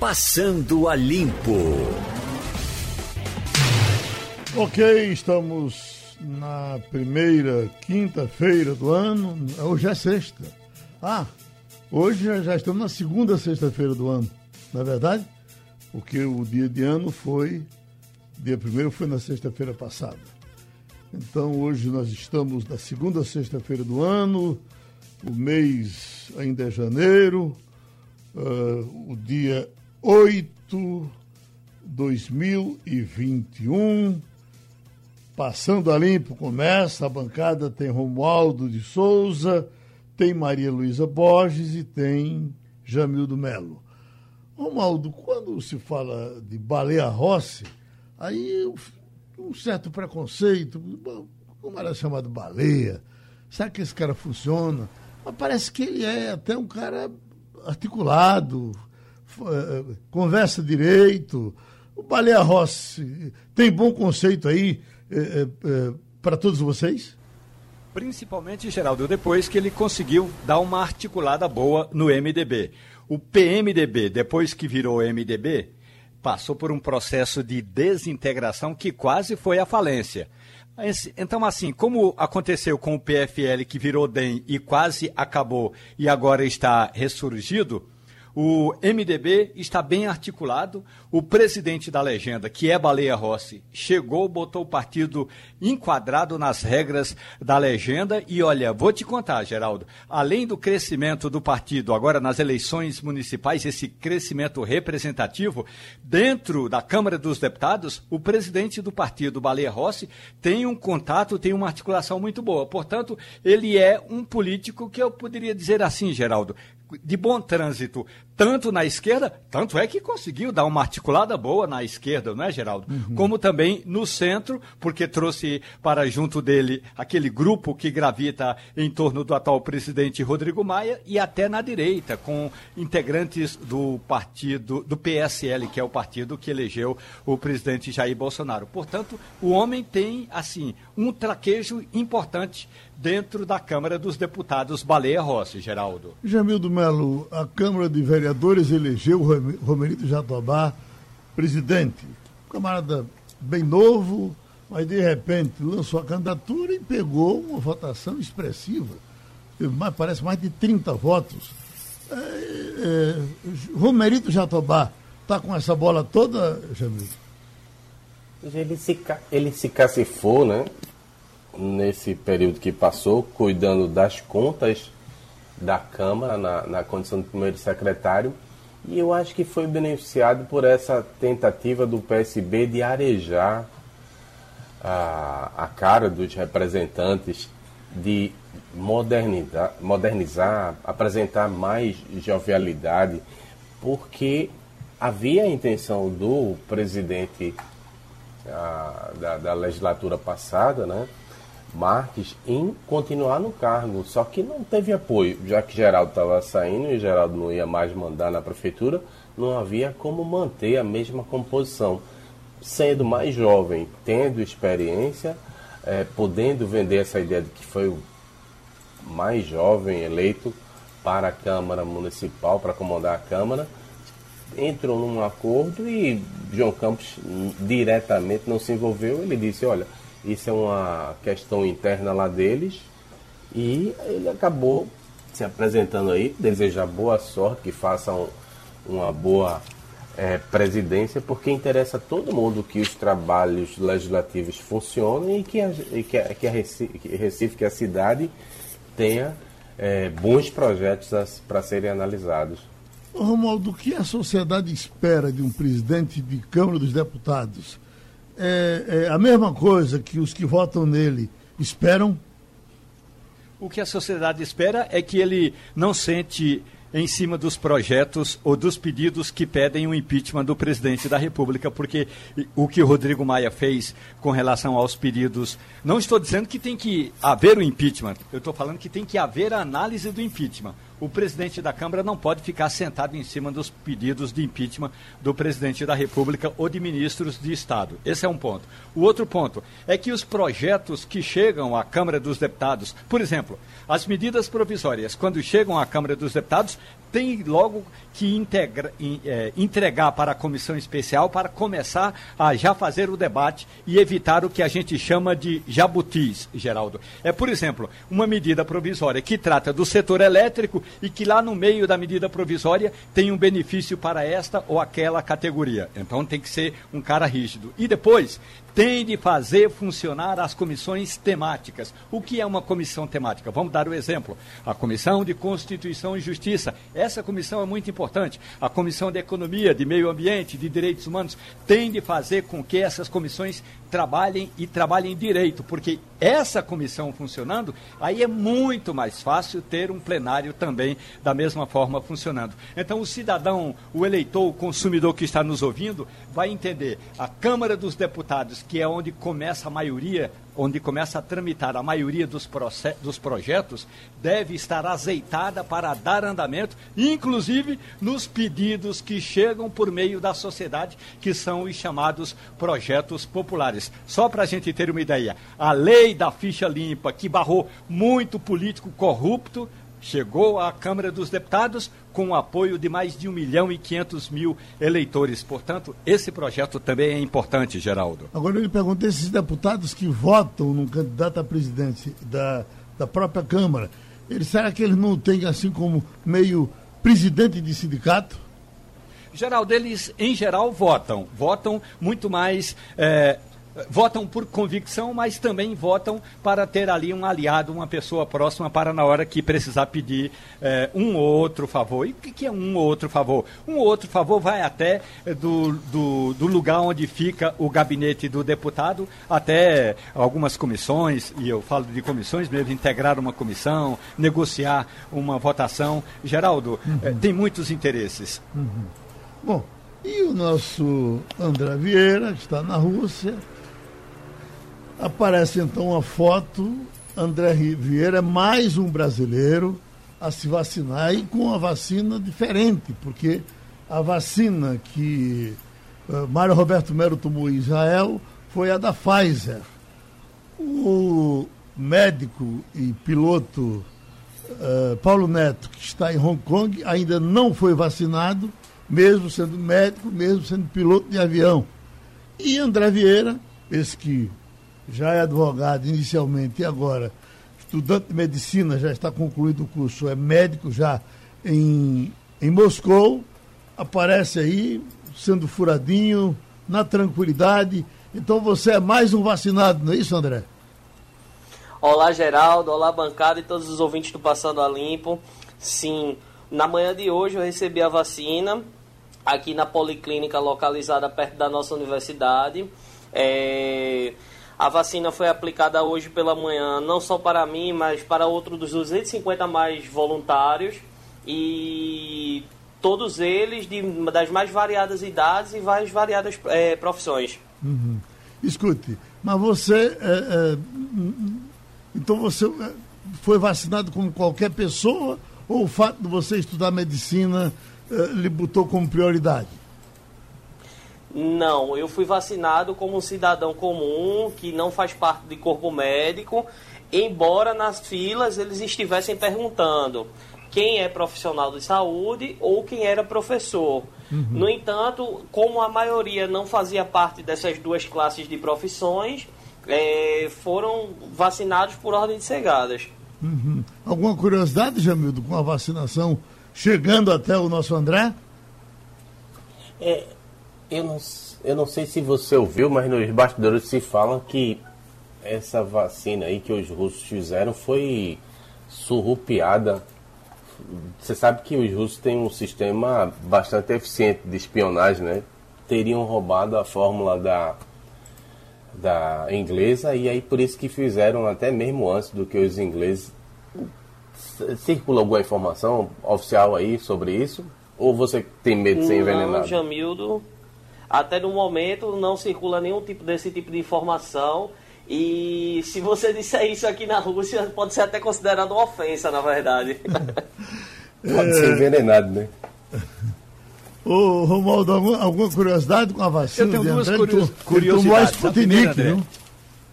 Passando a Limpo. Ok, estamos na primeira quinta-feira do ano. Hoje é sexta. Ah, hoje já estamos na segunda sexta-feira do ano, não é verdade? Porque o dia de ano foi. Dia primeiro foi na sexta-feira passada. Então hoje nós estamos na segunda sexta-feira do ano, o mês ainda é janeiro, uh, o dia 8 2021. Passando a limpo começa, a bancada tem Romualdo de Souza, tem Maria Luísa Borges e tem Jamildo Melo. Romualdo, quando se fala de baleia Rossi, aí um certo preconceito, como era chamado baleia, será que esse cara funciona? Mas parece que ele é até um cara articulado, conversa direito. O Baleia Rossi tem bom conceito aí é, é, para todos vocês? Principalmente, Geraldo, depois que ele conseguiu dar uma articulada boa no MDB. O PMDB, depois que virou MDB, passou por um processo de desintegração que quase foi à falência. Então, assim, como aconteceu com o PFL que virou DEM e quase acabou e agora está ressurgido, o MDB está bem articulado. O presidente da legenda, que é Baleia Rossi, chegou, botou o partido enquadrado nas regras da legenda. E olha, vou te contar, Geraldo, além do crescimento do partido agora nas eleições municipais, esse crescimento representativo, dentro da Câmara dos Deputados, o presidente do partido, Baleia Rossi, tem um contato, tem uma articulação muito boa. Portanto, ele é um político que eu poderia dizer assim, Geraldo, de bom trânsito, tanto na esquerda, tanto é que conseguiu dar uma articulada boa na esquerda, não é, Geraldo? Uhum. Como também no centro, porque trouxe para junto dele aquele grupo que gravita em torno do atual presidente Rodrigo Maia e até na direita, com integrantes do partido, do PSL, que é o partido que elegeu o presidente Jair Bolsonaro. Portanto, o homem tem, assim, um traquejo importante dentro da Câmara dos Deputados Baleia Rossi, Geraldo. Jamildo Melo, a Câmara de Vereadores elegeu o Romerito Jatobá presidente. Um camarada bem novo, mas de repente lançou a candidatura e pegou uma votação expressiva. Mais, parece mais de 30 votos. É, é, Romerito Jatobá está com essa bola toda, Jamildo? Ele se, ele se cacifou, né? Nesse período que passou, cuidando das contas da Câmara, na, na condição de primeiro secretário, e eu acho que foi beneficiado por essa tentativa do PSB de arejar a, a cara dos representantes, de modernizar, modernizar, apresentar mais jovialidade, porque havia a intenção do presidente a, da, da legislatura passada, né? Marques em continuar no cargo, só que não teve apoio, já que Geraldo estava saindo e Geraldo não ia mais mandar na prefeitura, não havia como manter a mesma composição. Sendo mais jovem, tendo experiência, é, podendo vender essa ideia de que foi o mais jovem eleito para a Câmara Municipal, para comandar a Câmara, entrou num acordo e João Campos diretamente não se envolveu. Ele disse: Olha isso é uma questão interna lá deles. E ele acabou se apresentando aí, desejar boa sorte, que façam uma boa é, presidência, porque interessa a todo mundo que os trabalhos legislativos funcionem e que a, e que a, que a Recife, que Recife, que a cidade tenha é, bons projetos para serem analisados. Romualdo, o que a sociedade espera de um presidente de Câmara dos Deputados? É, é a mesma coisa que os que votam nele esperam? O que a sociedade espera é que ele não sente em cima dos projetos ou dos pedidos que pedem o impeachment do presidente da República, porque o que o Rodrigo Maia fez com relação aos pedidos, não estou dizendo que tem que haver o impeachment, eu estou falando que tem que haver a análise do impeachment. O presidente da Câmara não pode ficar sentado em cima dos pedidos de impeachment do presidente da República ou de ministros de Estado. Esse é um ponto. O outro ponto é que os projetos que chegam à Câmara dos Deputados, por exemplo, as medidas provisórias, quando chegam à Câmara dos Deputados, tem logo que integra, é, entregar para a comissão especial para começar a já fazer o debate e evitar o que a gente chama de jabutis, Geraldo. É, por exemplo, uma medida provisória que trata do setor elétrico e que lá no meio da medida provisória tem um benefício para esta ou aquela categoria. Então tem que ser um cara rígido. E depois tem de fazer funcionar as comissões temáticas. O que é uma comissão temática? Vamos dar o um exemplo. A Comissão de Constituição e Justiça. Essa comissão é muito importante. A Comissão de Economia, de Meio Ambiente, de Direitos Humanos, tem de fazer com que essas comissões trabalhem e trabalhem direito, porque essa comissão funcionando, aí é muito mais fácil ter um plenário também da mesma forma funcionando. Então, o cidadão, o eleitor, o consumidor que está nos ouvindo, vai entender a Câmara dos Deputados, que é onde começa a maioria onde começa a tramitar a maioria dos, dos projetos, deve estar azeitada para dar andamento, inclusive nos pedidos que chegam por meio da sociedade, que são os chamados projetos populares. Só para a gente ter uma ideia, a lei da ficha limpa, que barrou muito político corrupto, chegou à Câmara dos Deputados com o apoio de mais de 1 milhão e 500 mil eleitores. Portanto, esse projeto também é importante, Geraldo. Agora eu lhe pergunto, esses deputados que votam no candidato à presidência da, da própria Câmara, eles, será que eles não têm, assim como meio presidente de sindicato? Geraldo, eles em geral votam, votam muito mais é, votam por convicção, mas também votam para ter ali um aliado, uma pessoa próxima para na hora que precisar pedir eh, um ou outro favor. E o que, que é um ou outro favor? Um ou outro favor vai até eh, do, do, do, lugar onde fica o gabinete do deputado até algumas comissões, e eu falo de comissões mesmo, integrar uma comissão, negociar uma votação. Geraldo, uhum. eh, tem muitos interesses. Uhum. Bom, e o nosso André Vieira, que está na Rússia, Aparece então uma foto, André Vieira, mais um brasileiro a se vacinar e com uma vacina diferente, porque a vacina que uh, Mário Roberto Melo tomou em Israel foi a da Pfizer. O médico e piloto uh, Paulo Neto, que está em Hong Kong, ainda não foi vacinado, mesmo sendo médico, mesmo sendo piloto de avião. E André Vieira, esse que já é advogado inicialmente e agora estudante de medicina, já está concluído o curso, é médico já em, em Moscou, aparece aí sendo furadinho, na tranquilidade. Então você é mais um vacinado, não é isso, André? Olá, Geraldo. Olá, bancada e todos os ouvintes do Passando a Limpo. Sim, na manhã de hoje eu recebi a vacina aqui na policlínica localizada perto da nossa universidade. É... A vacina foi aplicada hoje pela manhã, não só para mim, mas para outro dos 250 mais voluntários. E todos eles de, das mais variadas idades e mais variadas é, profissões. Uhum. Escute, mas você. É, é, então você foi vacinado como qualquer pessoa ou o fato de você estudar medicina lhe botou como prioridade? Não, eu fui vacinado como um cidadão comum que não faz parte de corpo médico, embora nas filas eles estivessem perguntando quem é profissional de saúde ou quem era professor. Uhum. No entanto, como a maioria não fazia parte dessas duas classes de profissões, é, foram vacinados por ordem de cegadas. Uhum. Alguma curiosidade, Jamildo, com a vacinação chegando até o nosso André? É, eu não, eu não sei se você ouviu, mas nos bastidores se fala que essa vacina aí que os russos fizeram foi surrupiada. Você sabe que os russos têm um sistema bastante eficiente de espionagem, né? Teriam roubado a fórmula da, da inglesa e aí por isso que fizeram até mesmo antes do que os ingleses. Circula alguma informação oficial aí sobre isso? Ou você tem medo de ser envenenado? Não, Jamildo, até no momento não circula nenhum tipo desse tipo de informação. E se você disser isso aqui na Rússia, pode ser até considerado uma ofensa, na verdade. Pode ser envenenado, né? Ô, Romualdo, alguma, alguma curiosidade com a vacina? Eu tenho duas André? Ele curios- to- Ele tomou a curiosidades. A primeira, Sputnik, André. viu?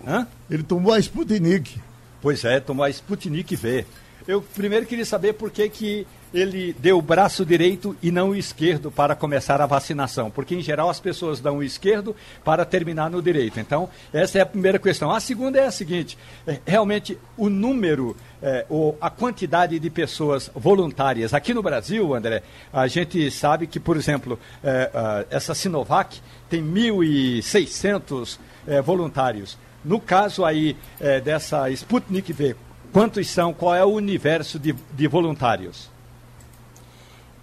Hã? Ele tomou a Sputnik. Pois é, tomou a Sputnik V. Eu primeiro queria saber por que, que ele deu o braço direito e não o esquerdo para começar a vacinação. Porque, em geral, as pessoas dão o esquerdo para terminar no direito. Então, essa é a primeira questão. A segunda é a seguinte: é, realmente, o número, é, ou a quantidade de pessoas voluntárias. Aqui no Brasil, André, a gente sabe que, por exemplo, é, essa Sinovac tem 1.600 é, voluntários. No caso aí é, dessa Sputnik V, quantos são? Qual é o universo de, de voluntários?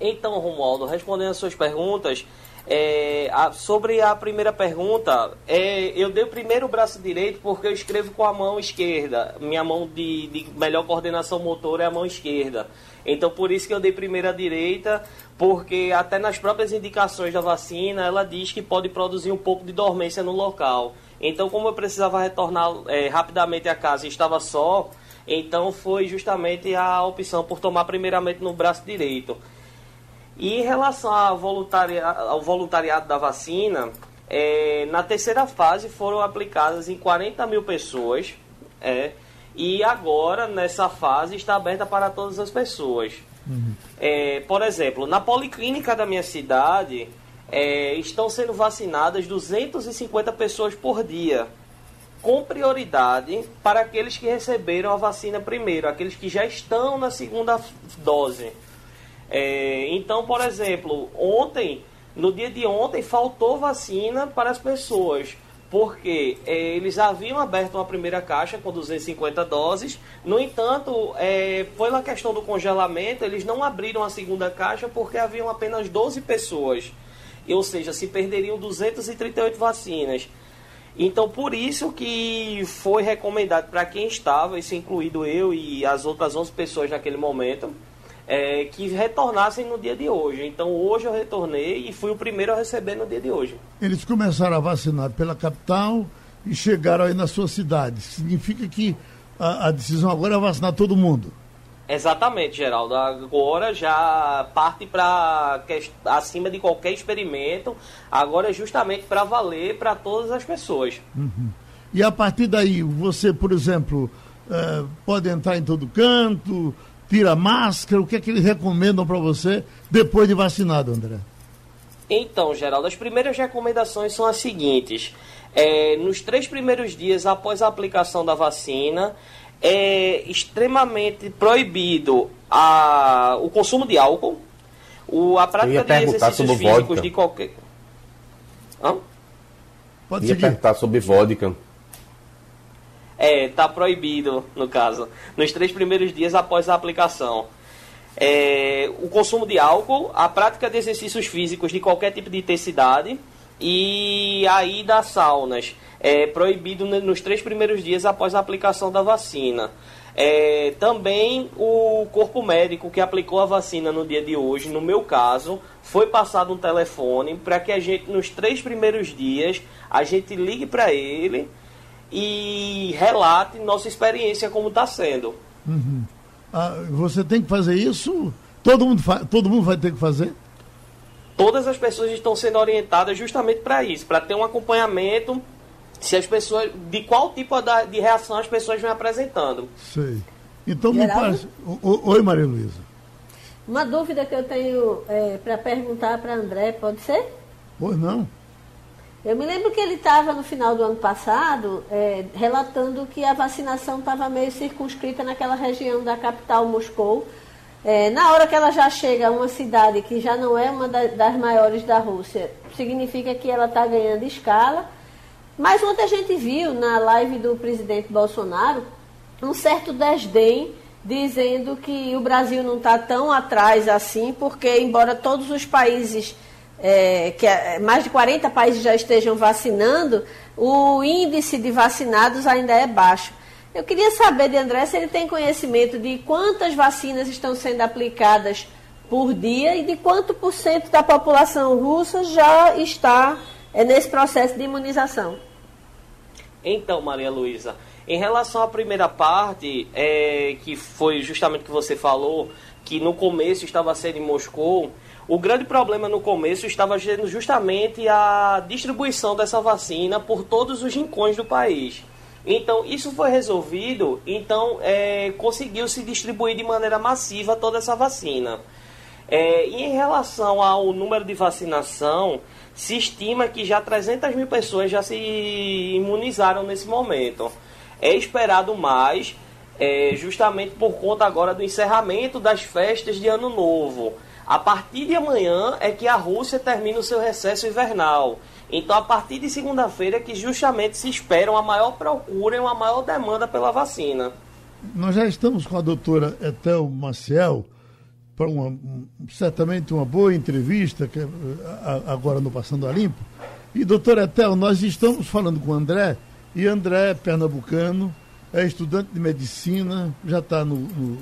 Então, Romualdo, respondendo as suas perguntas, é, a- sobre a primeira pergunta, é, eu dei primeiro o braço direito porque eu escrevo com a mão esquerda. Minha mão de, de melhor coordenação motora é a mão esquerda. Então, por isso que eu dei primeiro a direita, porque até nas próprias indicações da vacina, ela diz que pode produzir um pouco de dormência no local. Então, como eu precisava retornar é, rapidamente a casa e estava só, então foi justamente a opção por tomar primeiramente no braço direito. E em relação ao voluntaria- ao voluntariado da vacina, é, na terceira fase foram aplicadas em 40 mil pessoas, é, e agora, nessa fase, está aberta para todas as pessoas. É, por exemplo, na policlínica da minha cidade, é, estão sendo vacinadas 250 pessoas por dia, com prioridade para aqueles que receberam a vacina primeiro, aqueles que já estão na segunda dose. É, então, por exemplo, ontem, no dia de ontem, faltou vacina para as pessoas, porque é, eles haviam aberto uma primeira caixa com 250 doses, no entanto, é, pela questão do congelamento, eles não abriram a segunda caixa porque haviam apenas 12 pessoas, ou seja, se perderiam 238 vacinas. Então, por isso que foi recomendado para quem estava, isso incluído eu e as outras 11 pessoas naquele momento, é, que retornassem no dia de hoje. Então, hoje eu retornei e fui o primeiro a receber no dia de hoje. Eles começaram a vacinar pela capital e chegaram aí na sua cidade. Significa que a, a decisão agora é vacinar todo mundo. Exatamente, Geraldo. Agora já parte para acima de qualquer experimento. Agora é justamente para valer para todas as pessoas. E a partir daí, você, por exemplo, eh, pode entrar em todo canto, tira a máscara, o que é que eles recomendam para você depois de vacinado, André? Então, Geraldo, as primeiras recomendações são as seguintes. É, nos três primeiros dias após a aplicação da vacina, é extremamente proibido a, o consumo de álcool, o, a prática de exercícios físicos vodka. de qualquer. Hã? Pode Ia seguir. perguntar sobre vodka. É, tá proibido, no caso, nos três primeiros dias após a aplicação. É, o consumo de álcool, a prática de exercícios físicos de qualquer tipo de intensidade e a ida a saunas. É proibido nos três primeiros dias após a aplicação da vacina. É, também o corpo médico que aplicou a vacina no dia de hoje, no meu caso, foi passado um telefone para que a gente, nos três primeiros dias, a gente ligue para ele e relate nossa experiência como está sendo. Ah, você tem que fazer isso? Todo mundo, fa- todo mundo vai ter que fazer? Todas as pessoas estão sendo orientadas justamente para isso, para ter um acompanhamento se as pessoas de qual tipo de reação as pessoas vêm apresentando. Sei. Então me Geraldo? parece. O- o- Oi, Maria Luísa. Uma dúvida que eu tenho para perguntar para André, pode ser? Pois não. Eu me lembro que ele estava no final do ano passado é, relatando que a vacinação estava meio circunscrita naquela região da capital Moscou. É, na hora que ela já chega a uma cidade que já não é uma da- das maiores da Rússia, significa que ela está ganhando escala. Mas ontem a gente viu na live do presidente Bolsonaro um certo desdém dizendo que o Brasil não está tão atrás assim, porque embora todos os países, é, que é, mais de 40 países já estejam vacinando, o índice de vacinados ainda é baixo. Eu queria saber de André se ele tem conhecimento de quantas vacinas estão sendo aplicadas por dia e de quanto por cento da população russa já está é, nesse processo de imunização. Então, Maria Luísa, em relação à primeira parte, é, que foi justamente o que você falou, que no começo estava sendo em Moscou, o grande problema no começo estava sendo justamente a distribuição dessa vacina por todos os rincões do país. Então, isso foi resolvido, então é, conseguiu se distribuir de maneira massiva toda essa vacina. É, e em relação ao número de vacinação, se estima que já 300 mil pessoas já se imunizaram nesse momento. É esperado mais, é, justamente por conta agora do encerramento das festas de Ano Novo. A partir de amanhã é que a Rússia termina o seu recesso invernal. Então, a partir de segunda-feira é que justamente se espera uma maior procura e uma maior demanda pela vacina. Nós já estamos com a doutora Etel Maciel para uma, certamente uma boa entrevista que, agora no Passando a Limpo. E, doutora Etel, nós estamos falando com o André, e André é pernambucano, é estudante de medicina, já está no, no,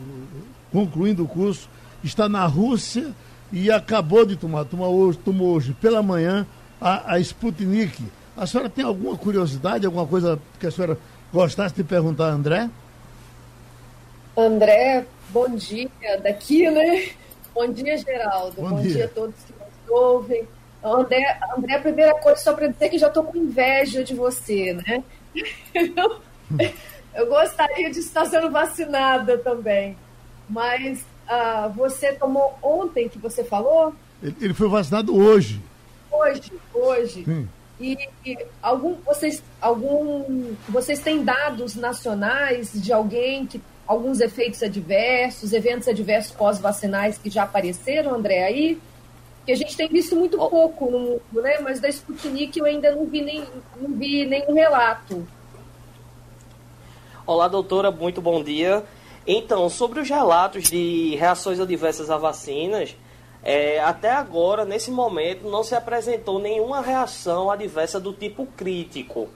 concluindo o curso, está na Rússia e acabou de tomar, tomou hoje, tomou hoje pela manhã a, a Sputnik. A senhora tem alguma curiosidade, alguma coisa que a senhora gostasse de perguntar a André? André, bom dia daqui, né? Bom dia, Geraldo. Bom, bom dia. dia. a todos que nos ouvem. André, André, a primeira coisa, só para dizer que já estou com inveja de você, né? Eu, eu gostaria de estar sendo vacinada também. Mas uh, você tomou ontem que você falou? Ele, ele foi vacinado hoje. Hoje, hoje. Sim. E, e, algum, vocês, algum, vocês têm dados nacionais de alguém que alguns efeitos adversos, eventos adversos pós-vacinais que já apareceram, André, aí? Que a gente tem visto muito pouco no mundo, né? Mas da Sputnik eu ainda não vi, nem, não vi nenhum relato. Olá, doutora, muito bom dia. Então, sobre os relatos de reações adversas a vacinas, é, até agora, nesse momento, não se apresentou nenhuma reação adversa do tipo crítico.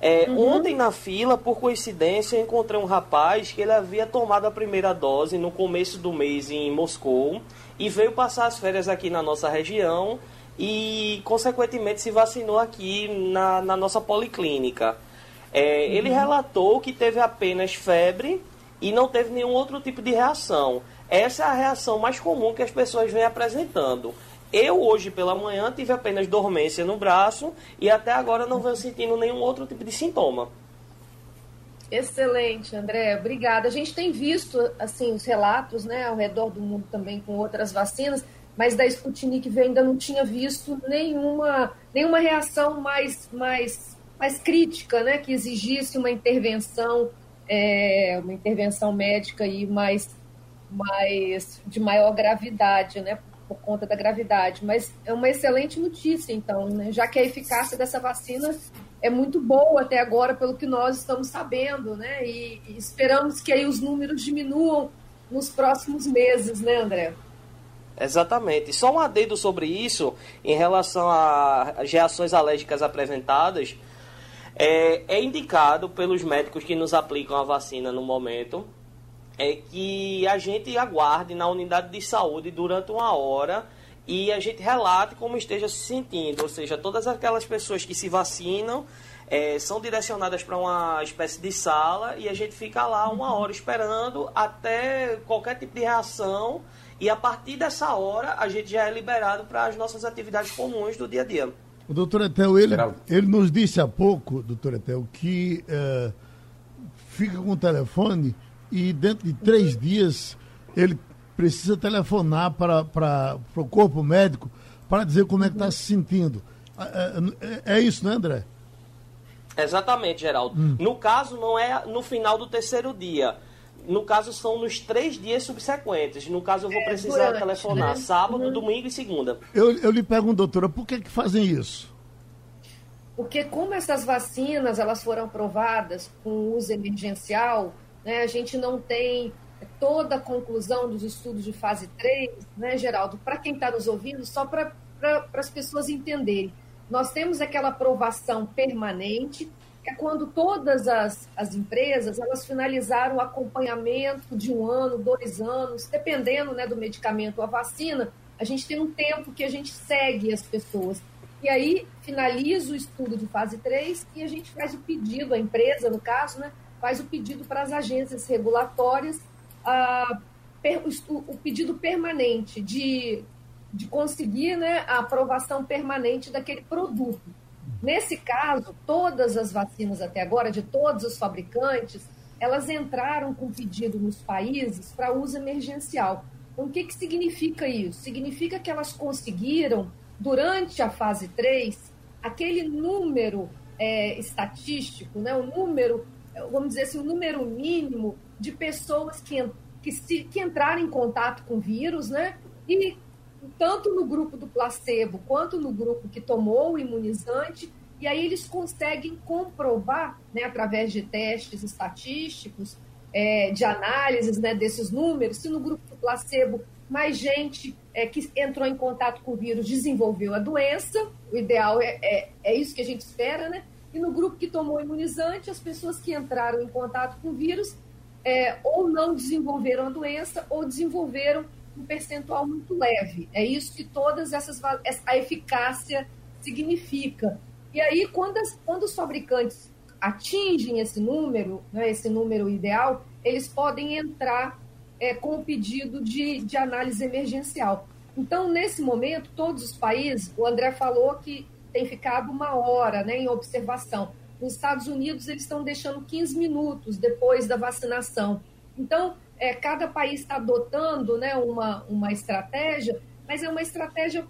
É, uhum. Ontem na fila, por coincidência, eu encontrei um rapaz que ele havia tomado a primeira dose no começo do mês em Moscou e veio passar as férias aqui na nossa região e, consequentemente, se vacinou aqui na, na nossa policlínica. É, uhum. Ele relatou que teve apenas febre e não teve nenhum outro tipo de reação. Essa é a reação mais comum que as pessoas vêm apresentando. Eu hoje pela manhã tive apenas dormência no braço e até agora não venho sentindo nenhum outro tipo de sintoma. Excelente, André. Obrigada. A gente tem visto assim os relatos, né, ao redor do mundo também com outras vacinas, mas da Sputnik V ainda não tinha visto nenhuma nenhuma reação mais mais mais crítica, né, que exigisse uma intervenção é, uma intervenção médica e mais mais de maior gravidade, né? Por conta da gravidade. Mas é uma excelente notícia, então, né? já que a eficácia dessa vacina é muito boa até agora, pelo que nós estamos sabendo, né? E, e esperamos que aí os números diminuam nos próximos meses, né, André? Exatamente. Só um adendo sobre isso, em relação às reações alérgicas apresentadas, é, é indicado pelos médicos que nos aplicam a vacina no momento é que a gente aguarde na unidade de saúde durante uma hora e a gente relate como esteja se sentindo. Ou seja, todas aquelas pessoas que se vacinam é, são direcionadas para uma espécie de sala e a gente fica lá uma hora esperando até qualquer tipo de reação. E a partir dessa hora a gente já é liberado para as nossas atividades comuns do dia a dia. O doutor Etel, ele, ele nos disse há pouco, doutor Etel, que é, fica com o telefone e dentro de três dias ele precisa telefonar para, para, para o corpo médico para dizer como é que está se sentindo. É, é, é, isso, né, André? Exatamente, Geraldo. Hum. No caso, não é no final do terceiro dia. No caso, são nos três dias subsequentes. No caso, eu vou precisar é, telefonar né? sábado, uhum. domingo e segunda. Eu, eu lhe pergunto, doutora, por que, que fazem isso? Porque como essas vacinas elas foram aprovadas com uso emergencial, né? A gente não tem toda a conclusão dos estudos de fase 3, né, Geraldo? Para quem está nos ouvindo, só para as pessoas entenderem. Nós temos aquela aprovação permanente, é quando todas as, as empresas elas finalizaram o acompanhamento de um ano, dois anos, dependendo né, do medicamento ou a vacina, a gente tem um tempo que a gente segue as pessoas. E aí finaliza o estudo de fase 3 e a gente faz o pedido, a empresa, no caso, né, faz o pedido para as agências regulatórias ah, o, o pedido permanente de, de conseguir né, a aprovação permanente daquele produto. Nesse caso, todas as vacinas até agora, de todos os fabricantes, elas entraram com pedido nos países para uso emergencial. Então, o que, que significa isso? Significa que elas conseguiram, durante a fase 3, aquele número é, estatístico, né, o número, vamos dizer assim, o número mínimo de pessoas que, que, se, que entraram em contato com o vírus, né, e tanto no grupo do placebo quanto no grupo que tomou o imunizante, e aí eles conseguem comprovar, né, através de testes estatísticos, é, de análises né, desses números, se no grupo do placebo mais gente é, que entrou em contato com o vírus desenvolveu a doença, o ideal é, é, é isso que a gente espera, né? E no grupo que tomou imunizante, as pessoas que entraram em contato com o vírus é, ou não desenvolveram a doença ou desenvolveram um percentual muito leve. É isso que todas essas a eficácia significa. E aí, quando, as, quando os fabricantes atingem esse número, né, esse número ideal, eles podem entrar é, com o pedido de, de análise emergencial. Então, nesse momento, todos os países, o André falou que tem ficado uma hora né, em observação. Nos Estados Unidos, eles estão deixando 15 minutos depois da vacinação. Então, é, cada país está adotando né, uma, uma estratégia, mas é uma estratégia,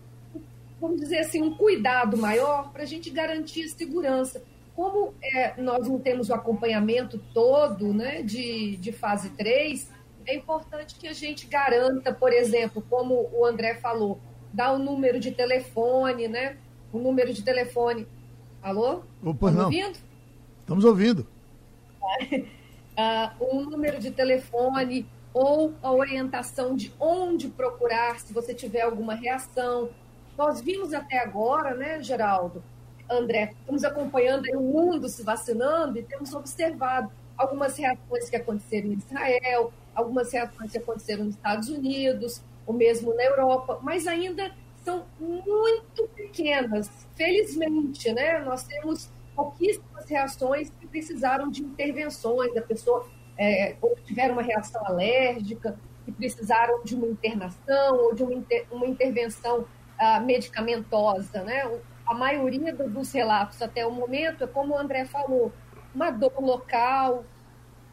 vamos dizer assim, um cuidado maior para a gente garantir a segurança. Como é, nós não temos o acompanhamento todo né, de, de fase 3, é importante que a gente garanta, por exemplo, como o André falou, dar o número de telefone, né? O número de telefone. Alô? Opa, Estamos não. ouvindo? Estamos ouvindo. uh, um número de telefone ou a orientação de onde procurar se você tiver alguma reação. Nós vimos até agora, né, Geraldo, André, estamos acompanhando o mundo se vacinando e temos observado algumas reações que aconteceram em Israel, algumas reações que aconteceram nos Estados Unidos, ou mesmo na Europa, mas ainda são muito pequenas. Felizmente, né? Nós temos pouquíssimas reações precisaram de intervenções da pessoa, é, ou tiveram uma reação alérgica, que precisaram de uma internação ou de uma, inter, uma intervenção ah, medicamentosa, né? A maioria dos relatos até o momento é como o André falou, uma dor local,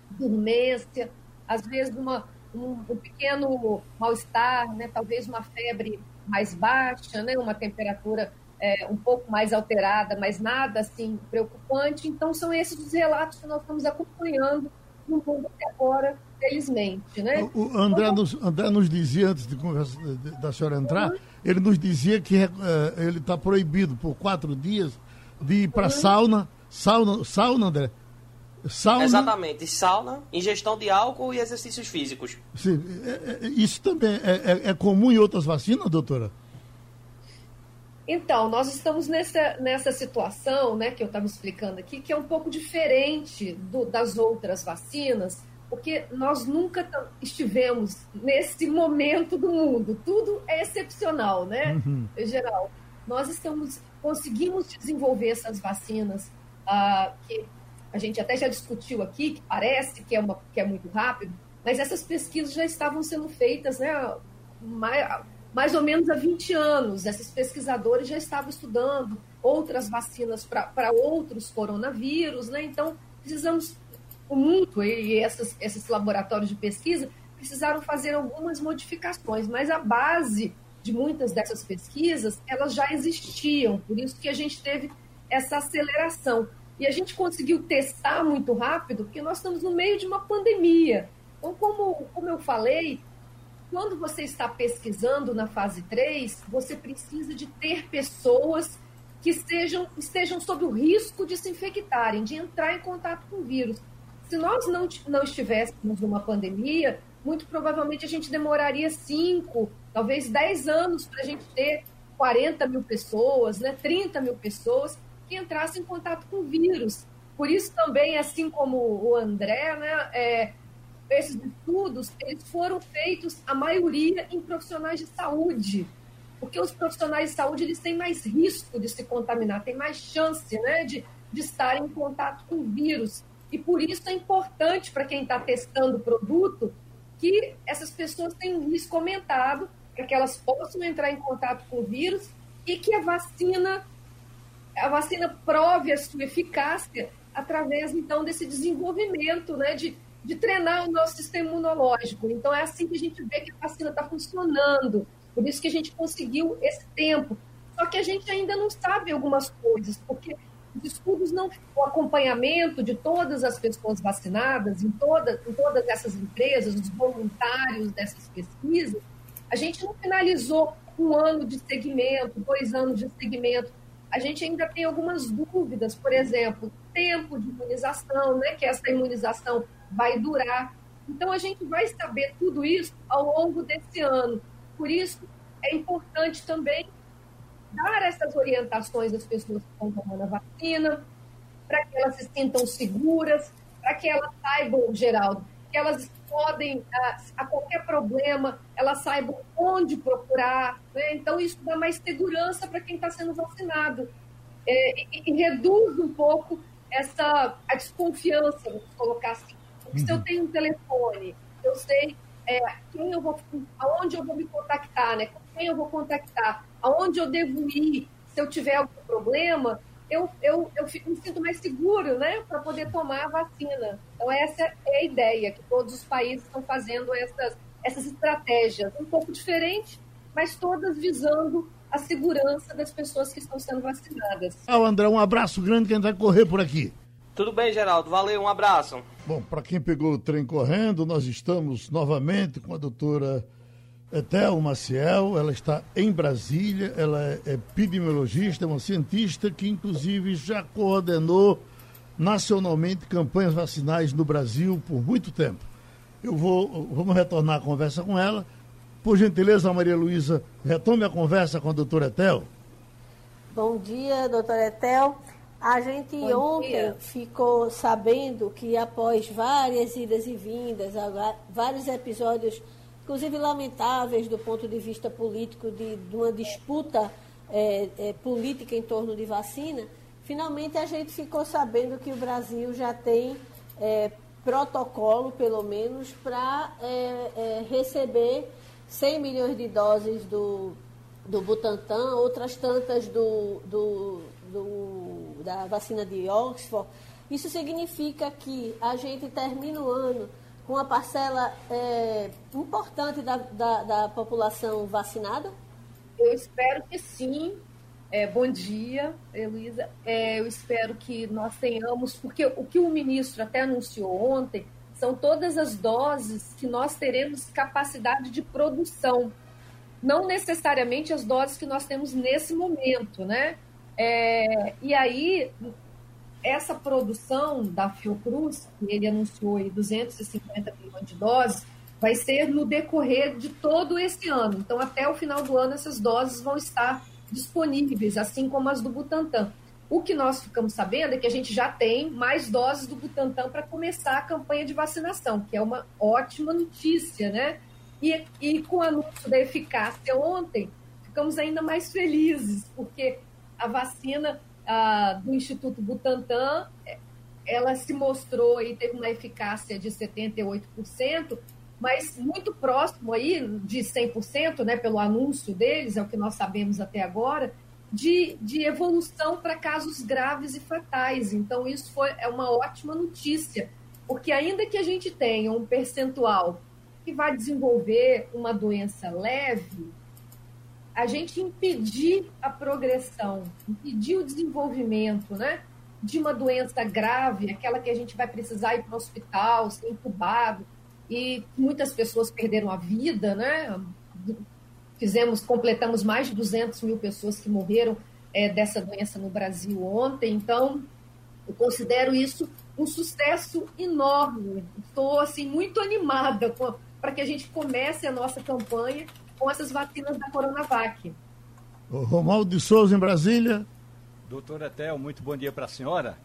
dormência, às vezes uma, um, um pequeno mal-estar, né? talvez uma febre mais baixa, né? uma temperatura é, um pouco mais alterada, mas nada assim preocupante. Então, são esses os relatos que nós estamos acompanhando no mundo até agora, felizmente. Né? O André nos, André nos dizia, antes de conversa, da senhora entrar, uhum. ele nos dizia que uh, ele está proibido por quatro dias de ir para uhum. sauna, sauna, sauna, André, Sauna. Exatamente, sauna, ingestão de álcool e exercícios físicos. Sim, é, é, isso também é, é, é, comum em outras vacinas, doutora? Então, nós estamos nessa, nessa situação, né, que eu estava explicando aqui, que é um pouco diferente do, das outras vacinas, porque nós nunca estivemos nesse momento do mundo. Tudo é excepcional, né, uhum. em geral. Nós estamos, conseguimos desenvolver essas vacinas uh, que a gente até já discutiu aqui, que parece que é, uma, que é muito rápido, mas essas pesquisas já estavam sendo feitas né, mais, mais ou menos há 20 anos. Esses pesquisadores já estavam estudando outras vacinas para outros coronavírus, né? Então, precisamos, o mundo e essas, esses laboratórios de pesquisa precisaram fazer algumas modificações, mas a base de muitas dessas pesquisas, elas já existiam, por isso que a gente teve essa aceleração. E a gente conseguiu testar muito rápido, porque nós estamos no meio de uma pandemia. Então, como, como eu falei, quando você está pesquisando na fase 3, você precisa de ter pessoas que estejam, estejam sob o risco de se infectarem, de entrar em contato com o vírus. Se nós não, não estivéssemos numa pandemia, muito provavelmente a gente demoraria 5, talvez 10 anos para a gente ter 40 mil pessoas, né, 30 mil pessoas que entrasse em contato com o vírus. Por isso também, assim como o André, né, é, esses estudos eles foram feitos, a maioria, em profissionais de saúde, porque os profissionais de saúde eles têm mais risco de se contaminar, têm mais chance né, de, de estar em contato com o vírus. E por isso é importante para quem está testando o produto que essas pessoas têm isso comentado para que elas possam entrar em contato com o vírus e que a vacina a vacina prove a sua eficácia através então desse desenvolvimento, né, de, de treinar o nosso sistema imunológico. Então é assim que a gente vê que a vacina está funcionando. Por isso que a gente conseguiu esse tempo. Só que a gente ainda não sabe algumas coisas, porque os estudos não, o acompanhamento de todas as pessoas vacinadas, em, toda, em todas essas empresas, os voluntários dessas pesquisas, a gente não finalizou um ano de segmento, dois anos de segmento. A gente ainda tem algumas dúvidas, por exemplo, tempo de imunização, né, que essa imunização vai durar. Então, a gente vai saber tudo isso ao longo desse ano. Por isso, é importante também dar essas orientações às pessoas que estão tomando a vacina, para que elas se sintam seguras, para que elas saibam, Geraldo, que elas podem, a, a qualquer problema, elas saibam onde procurar. Né? Então, isso dá mais segurança para quem está sendo vacinado. É, e, e, reduz um pouco essa a desconfiança, vamos colocar assim. Porque se eu uhum. tenho um telefone, eu sei é, quem eu vou, aonde eu vou me contactar, né? com quem eu vou contactar, aonde eu devo ir se eu tiver algum problema, eu, eu, eu fico, me sinto mais seguro, né, para poder tomar a vacina. Então, essa é a ideia, que todos os países estão fazendo essas, essas estratégias, um pouco diferente, mas todas visando a segurança das pessoas que estão sendo vacinadas. Ah, André, um abraço grande que a gente vai correr por aqui. Tudo bem, Geraldo. Valeu, um abraço. Bom, para quem pegou o trem correndo, nós estamos novamente com a doutora Etel Maciel, ela está em Brasília, ela é epidemiologista, é uma cientista que inclusive já coordenou nacionalmente campanhas vacinais no Brasil por muito tempo. Eu vou, vamos retornar a conversa com ela. Por gentileza, Maria Luísa, retome a conversa com a doutora Etel. Bom dia, doutora Etel. A gente Bom ontem dia. ficou sabendo que após várias idas e vindas, vários episódios inclusive lamentáveis do ponto de vista político, de, de uma disputa é, é, política em torno de vacina, finalmente a gente ficou sabendo que o Brasil já tem é, protocolo, pelo menos, para é, é, receber 100 milhões de doses do, do Butantan, outras tantas do, do, do, da vacina de Oxford. Isso significa que a gente termina o ano com uma parcela é, importante da, da, da, população vacinada? Eu espero que sim. É, bom dia, Heloísa. É, eu espero que nós tenhamos, porque o que o ministro até anunciou ontem são todas as doses que nós teremos capacidade de produção. Não necessariamente as doses que nós temos nesse momento, né? É, e aí, essa produção da Fiocruz, que ele anunciou aí 250 milhões de doses, vai ser no decorrer de todo esse ano. Então, até o final do ano, essas doses vão estar disponíveis, assim como as do Butantan. O que nós ficamos sabendo é que a gente já tem mais doses do Butantan para começar a campanha de vacinação, que é uma ótima notícia, né? E, e com o anúncio da eficácia ontem, ficamos ainda mais felizes, porque a vacina do Instituto Butantan, ela se mostrou e teve uma eficácia de 78%, mas muito próximo aí de 100%, né, pelo anúncio deles, é o que nós sabemos até agora, de, de evolução para casos graves e fatais. Então, isso foi, é uma ótima notícia, porque ainda que a gente tenha um percentual que vai desenvolver uma doença leve, a gente impedir a progressão, impedir o desenvolvimento, né? De uma doença grave, aquela que a gente vai precisar ir para o hospital, ser incubado, e muitas pessoas perderam a vida, né? Fizemos, completamos mais de 200 mil pessoas que morreram é, dessa doença no Brasil ontem, então eu considero isso um sucesso enorme. Estou assim muito animada para que a gente comece a nossa campanha com essas vacinas da Coronavac. O Romualdo de Souza, em Brasília. Doutora Tel, muito bom dia para a senhora.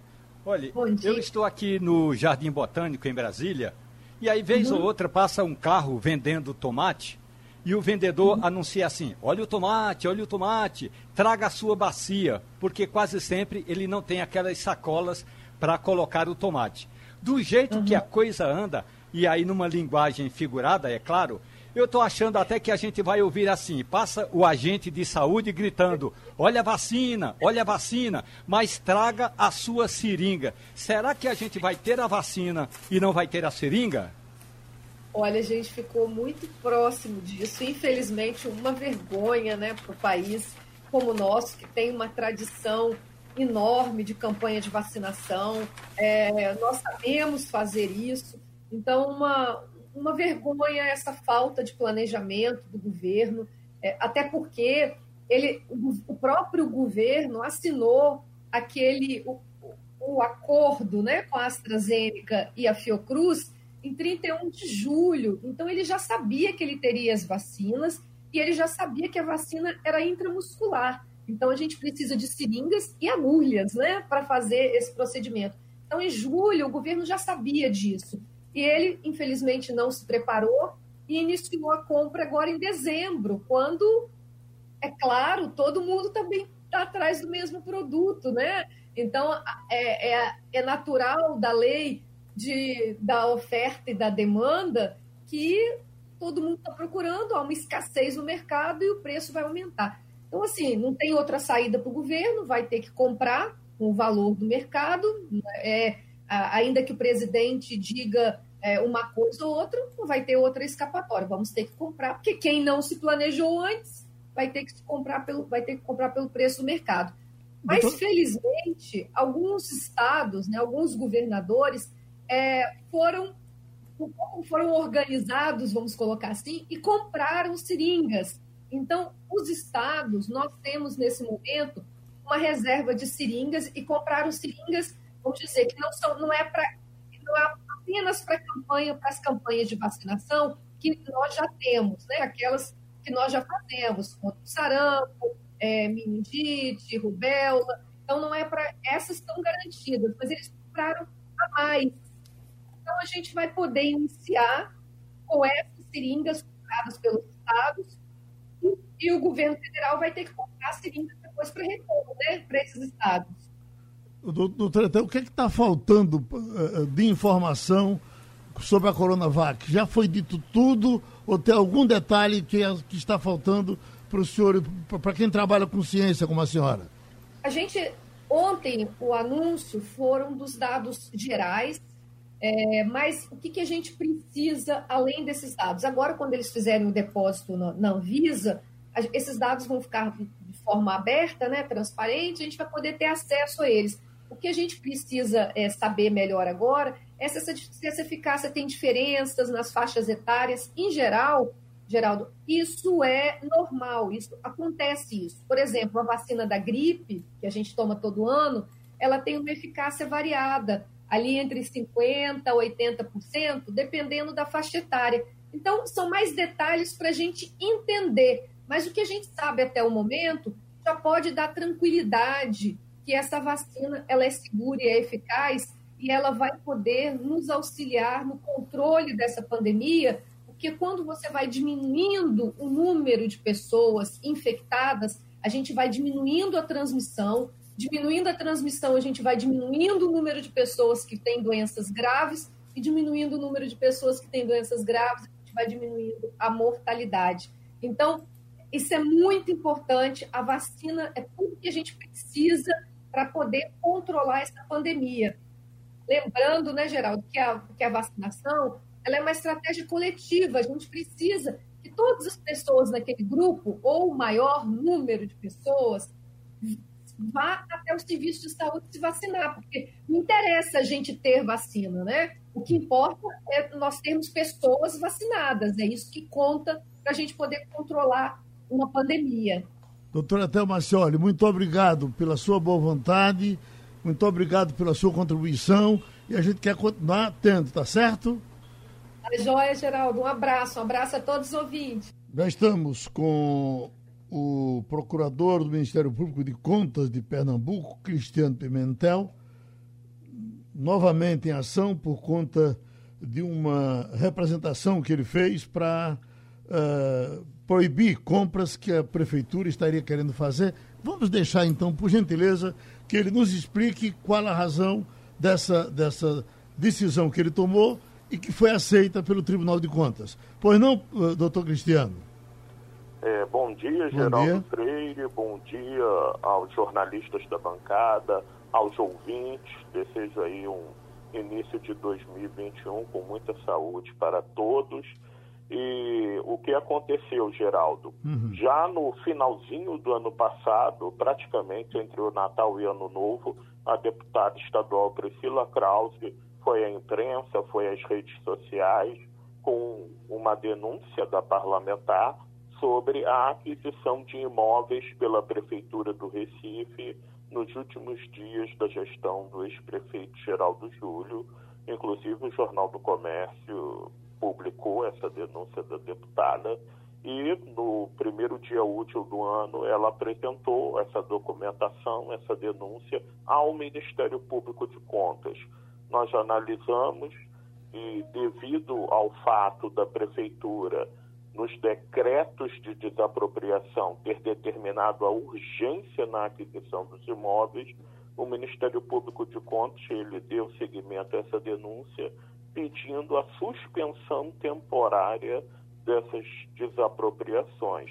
Olha, eu estou aqui no Jardim Botânico, em Brasília, e aí, vez uhum. ou outra, passa um carro vendendo tomate, e o vendedor uhum. anuncia assim: olha o tomate, olha o tomate, traga a sua bacia, porque quase sempre ele não tem aquelas sacolas para colocar o tomate. Do jeito uhum. que a coisa anda, e aí numa linguagem figurada, é claro, eu estou achando até que a gente vai ouvir assim: passa o agente de saúde gritando: olha a vacina, olha a vacina, mas traga a sua seringa. Será que a gente vai ter a vacina e não vai ter a seringa? Olha, a gente ficou muito próximo disso. Infelizmente, uma vergonha né, para o país como o nosso, que tem uma tradição enorme de campanha de vacinação. É, nós sabemos fazer isso. Então, uma, uma vergonha essa falta de planejamento do governo, é, até porque ele, o, o, próprio governo assinou aquele o, o, acordo né, com a AstraZeneca e a Fiocruz em 31 de julho. Então ele já sabia que ele teria as vacinas e ele já sabia que a vacina era intramuscular. Então a gente precisa de seringas e agulhas né, para fazer esse procedimento. Então, em julho, o governo já sabia disso. E ele, infelizmente, não se preparou e iniciou a compra agora em dezembro, quando, é claro, todo mundo também está atrás do mesmo produto, né? Então, é, é, é natural da lei de, da oferta e da demanda que todo mundo está procurando, há uma escassez no mercado e o preço vai aumentar. Então, assim, não tem outra saída para o governo, vai ter que comprar com o valor do mercado, é, ainda que o presidente diga é, uma coisa ou outra, não vai ter outra escapatória. Vamos ter que comprar, porque quem não se planejou antes vai ter que comprar pelo, vai ter que comprar pelo preço do mercado. Mas, Doutor... felizmente, alguns estados, né, alguns governadores é, foram, foram organizados, vamos colocar assim, e compraram seringas. Então, os estados, nós temos nesse momento uma reserva de seringas e compraram seringas, vamos dizer, que não, são, não é para não é apenas para campanha, para as campanhas de vacinação que nós já temos, né? Aquelas que nós já fazemos, contra o sarampo, é, meningite, rubéola. Então não é para essas estão garantidas, mas eles compraram a mais. Então a gente vai poder iniciar com essas seringas compradas pelos estados e, e o governo federal vai ter que comprar seringas depois para né? Para esses estados. Doutor, então, o que é está faltando eh, eh, de informação sobre a Coronavac? Já foi dito tudo ou tem algum detalhe que, é, que está faltando para o senhor, para quem trabalha com ciência como a senhora? A gente, ontem, o anúncio foram dos dados gerais, é, mas o que, que, a gente precisa além desses dados? Agora, quando eles fizerem o depósito na, na Anvisa, esses dados vão ficar de forma aberta, né, transparente, a gente vai poder ter acesso a eles. O que a gente precisa é, saber melhor agora é se essa, se essa eficácia tem diferenças nas faixas etárias. Em geral, Geraldo, isso é normal, isso acontece isso. Por exemplo, a vacina da gripe, que a gente toma todo ano, ela tem uma eficácia variada, ali entre 50% a 80%, dependendo da faixa etária. Então, são mais detalhes para a gente entender. Mas o que a gente sabe até o momento já pode dar tranquilidade que essa vacina ela é segura e é eficaz e ela vai poder nos auxiliar no controle dessa pandemia, porque quando você vai diminuindo o número de pessoas infectadas, a gente vai diminuindo a transmissão, diminuindo a transmissão, a gente vai diminuindo o número de pessoas que têm doenças graves e diminuindo o número de pessoas que têm doenças graves, a gente vai diminuindo a mortalidade. Então, isso é muito importante. A vacina é tudo que a gente precisa para poder controlar essa pandemia. Lembrando, né, Geraldo, que a, que a vacinação ela é uma estratégia coletiva. A gente precisa que todas as pessoas naquele grupo, ou o maior número de pessoas, vá até o serviço de saúde se vacinar, porque não interessa a gente ter vacina, né? O que importa é nós termos pessoas vacinadas, é isso que conta para a gente poder controlar uma pandemia. Doutora Thelma muito obrigado pela sua boa vontade, muito obrigado pela sua contribuição e a gente quer continuar atento, tá certo? Tá joia, Geraldo. Um abraço, um abraço a todos os ouvintes. Já estamos com o procurador do Ministério Público de Contas de Pernambuco, Cristiano Pimentel, novamente em ação por conta de uma representação que ele fez para uh, proibir compras que a prefeitura estaria querendo fazer. Vamos deixar então, por gentileza, que ele nos explique qual a razão dessa, dessa decisão que ele tomou e que foi aceita pelo Tribunal de Contas. Pois não, eh, doutor Cristiano? É, bom dia, bom Geraldo dia. Freire, bom dia aos jornalistas da bancada, aos ouvintes. Desejo aí um início de 2021 com muita saúde para todos. E o que aconteceu, Geraldo? Uhum. Já no finalzinho do ano passado, praticamente entre o Natal e Ano Novo, a deputada estadual Priscila Krause foi à imprensa, foi às redes sociais com uma denúncia da parlamentar sobre a aquisição de imóveis pela Prefeitura do Recife nos últimos dias da gestão do ex-prefeito Geraldo Júlio. Inclusive, o Jornal do Comércio publicou essa denúncia da deputada e no primeiro dia útil do ano ela apresentou essa documentação, essa denúncia ao Ministério Público de Contas. Nós analisamos e devido ao fato da prefeitura nos decretos de desapropriação ter determinado a urgência na aquisição dos imóveis, o Ministério Público de Contas ele deu seguimento a essa denúncia pedindo a suspensão temporária dessas desapropriações,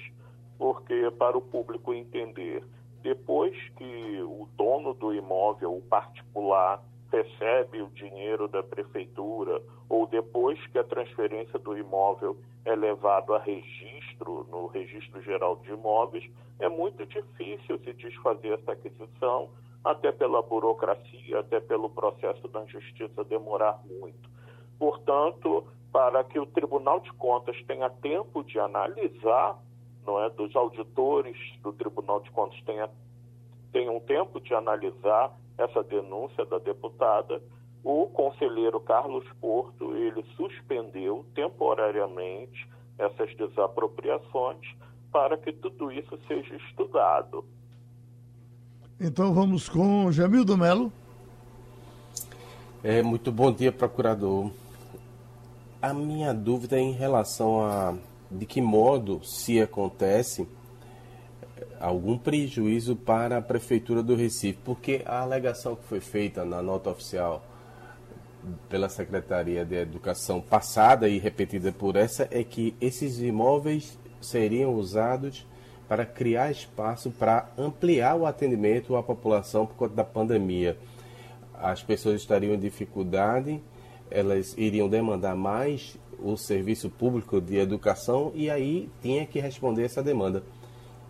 porque para o público entender, depois que o dono do imóvel, o particular, recebe o dinheiro da prefeitura ou depois que a transferência do imóvel é levado a registro no registro geral de imóveis, é muito difícil se desfazer essa aquisição, até pela burocracia, até pelo processo da justiça demorar muito. Portanto, para que o Tribunal de Contas tenha tempo de analisar, não é, dos auditores do Tribunal de Contas tenha, tenham tempo de analisar essa denúncia da deputada, o conselheiro Carlos Porto, ele suspendeu temporariamente essas desapropriações para que tudo isso seja estudado. Então vamos com Jamildo Melo. É, muito bom dia, procurador. A minha dúvida é em relação a de que modo se acontece algum prejuízo para a Prefeitura do Recife, porque a alegação que foi feita na nota oficial pela Secretaria de Educação passada e repetida por essa é que esses imóveis seriam usados para criar espaço para ampliar o atendimento à população por conta da pandemia. As pessoas estariam em dificuldade, elas iriam demandar mais o serviço público de educação e aí tinha que responder essa demanda.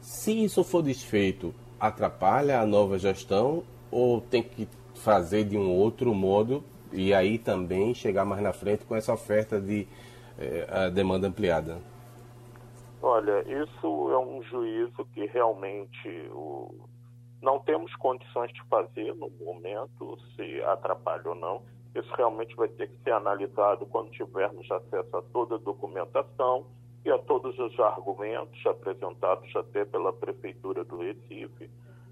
Se isso for desfeito, atrapalha a nova gestão ou tem que fazer de um outro modo e aí também chegar mais na frente com essa oferta de eh, demanda ampliada? Olha, isso é um juízo que realmente o... não temos condições de fazer no momento, se atrapalha ou não. Isso realmente vai ter que ser analisado quando tivermos acesso a toda a documentação e a todos os argumentos apresentados até pela Prefeitura do Recife.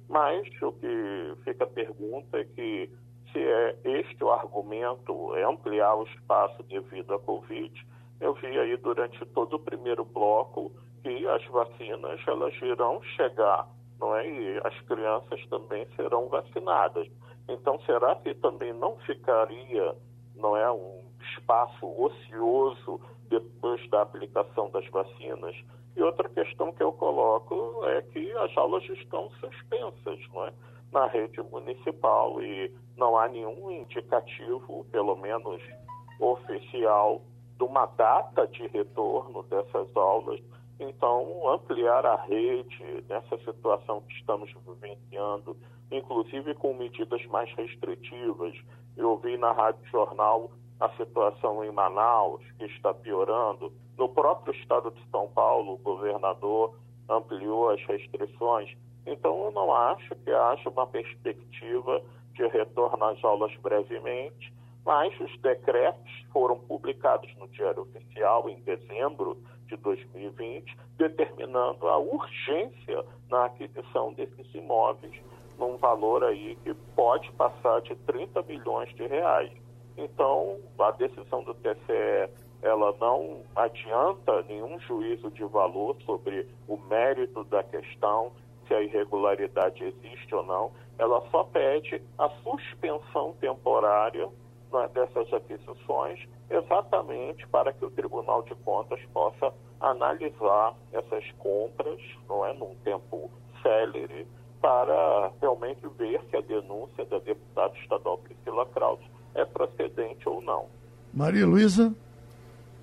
Mas o que fica a pergunta é que se é este o argumento, é ampliar o espaço devido à Covid, eu vi aí durante todo o primeiro bloco que as vacinas elas irão chegar, não é? E as crianças também serão vacinadas. Então, será que também não ficaria, não é, um espaço ocioso depois da aplicação das vacinas. E outra questão que eu coloco é que as aulas estão suspensas é? na rede municipal e não há nenhum indicativo, pelo menos oficial, de uma data de retorno dessas aulas. Então, ampliar a rede nessa situação que estamos vivenciando, inclusive com medidas mais restritivas. Eu vi na Rádio Jornal a situação em Manaus, que está piorando. No próprio estado de São Paulo, o governador ampliou as restrições. Então, eu não acho que haja uma perspectiva de retorno às aulas brevemente, mas os decretos foram publicados no Diário Oficial em dezembro de 2020, determinando a urgência na aquisição desses imóveis, num valor aí que pode passar de 30 milhões de reais. Então, a decisão do TCE ela não adianta nenhum juízo de valor sobre o mérito da questão, se a irregularidade existe ou não. Ela só pede a suspensão temporária é, dessas aquisições, exatamente para que o Tribunal de Contas possa analisar essas compras, não é, num tempo célere, para realmente ver se a denúncia da deputada estadual Priscila Kraus é procedente ou não. Maria Luísa?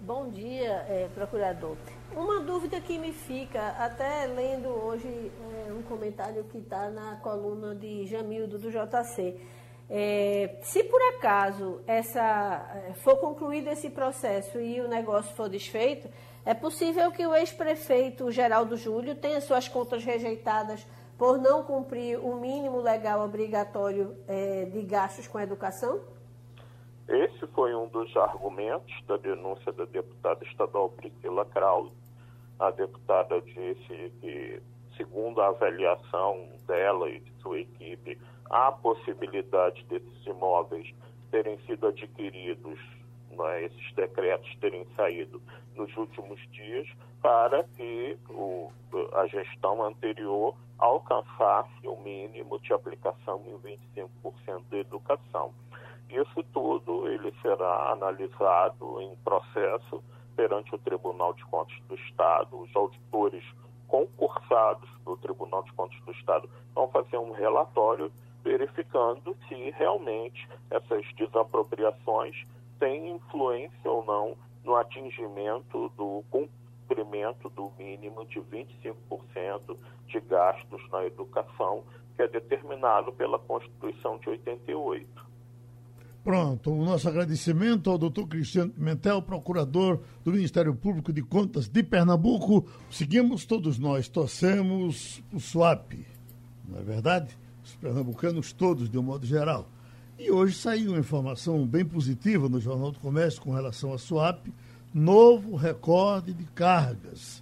Bom dia, é, procurador. Uma dúvida que me fica, até lendo hoje é, um comentário que está na coluna de Jamildo do JC. É, se por acaso essa, é, for concluído esse processo e o negócio for desfeito, é possível que o ex-prefeito Geraldo Júlio tenha suas contas rejeitadas por não cumprir o mínimo legal obrigatório é, de gastos com a educação? Esse foi um dos argumentos da denúncia da deputada estadual Priscila Krause. A deputada disse que, segundo a avaliação dela e de sua equipe, há possibilidade desses imóveis terem sido adquiridos, né, esses decretos terem saído nos últimos dias, para que o, a gestão anterior alcançasse o mínimo de aplicação em 25% da educação. Isso tudo ele será analisado em processo perante o Tribunal de Contas do Estado. Os auditores concursados do Tribunal de Contas do Estado vão fazer um relatório verificando se realmente essas desapropriações têm influência ou não no atingimento do cumprimento do mínimo de 25% de gastos na educação, que é determinado pela Constituição de 88. Pronto, o nosso agradecimento ao doutor Cristiano Pimentel, procurador do Ministério Público de Contas de Pernambuco. Seguimos todos nós, torcemos o SWAP, não é verdade? Os pernambucanos todos, de um modo geral. E hoje saiu uma informação bem positiva no Jornal do Comércio com relação à SWAP, novo recorde de cargas.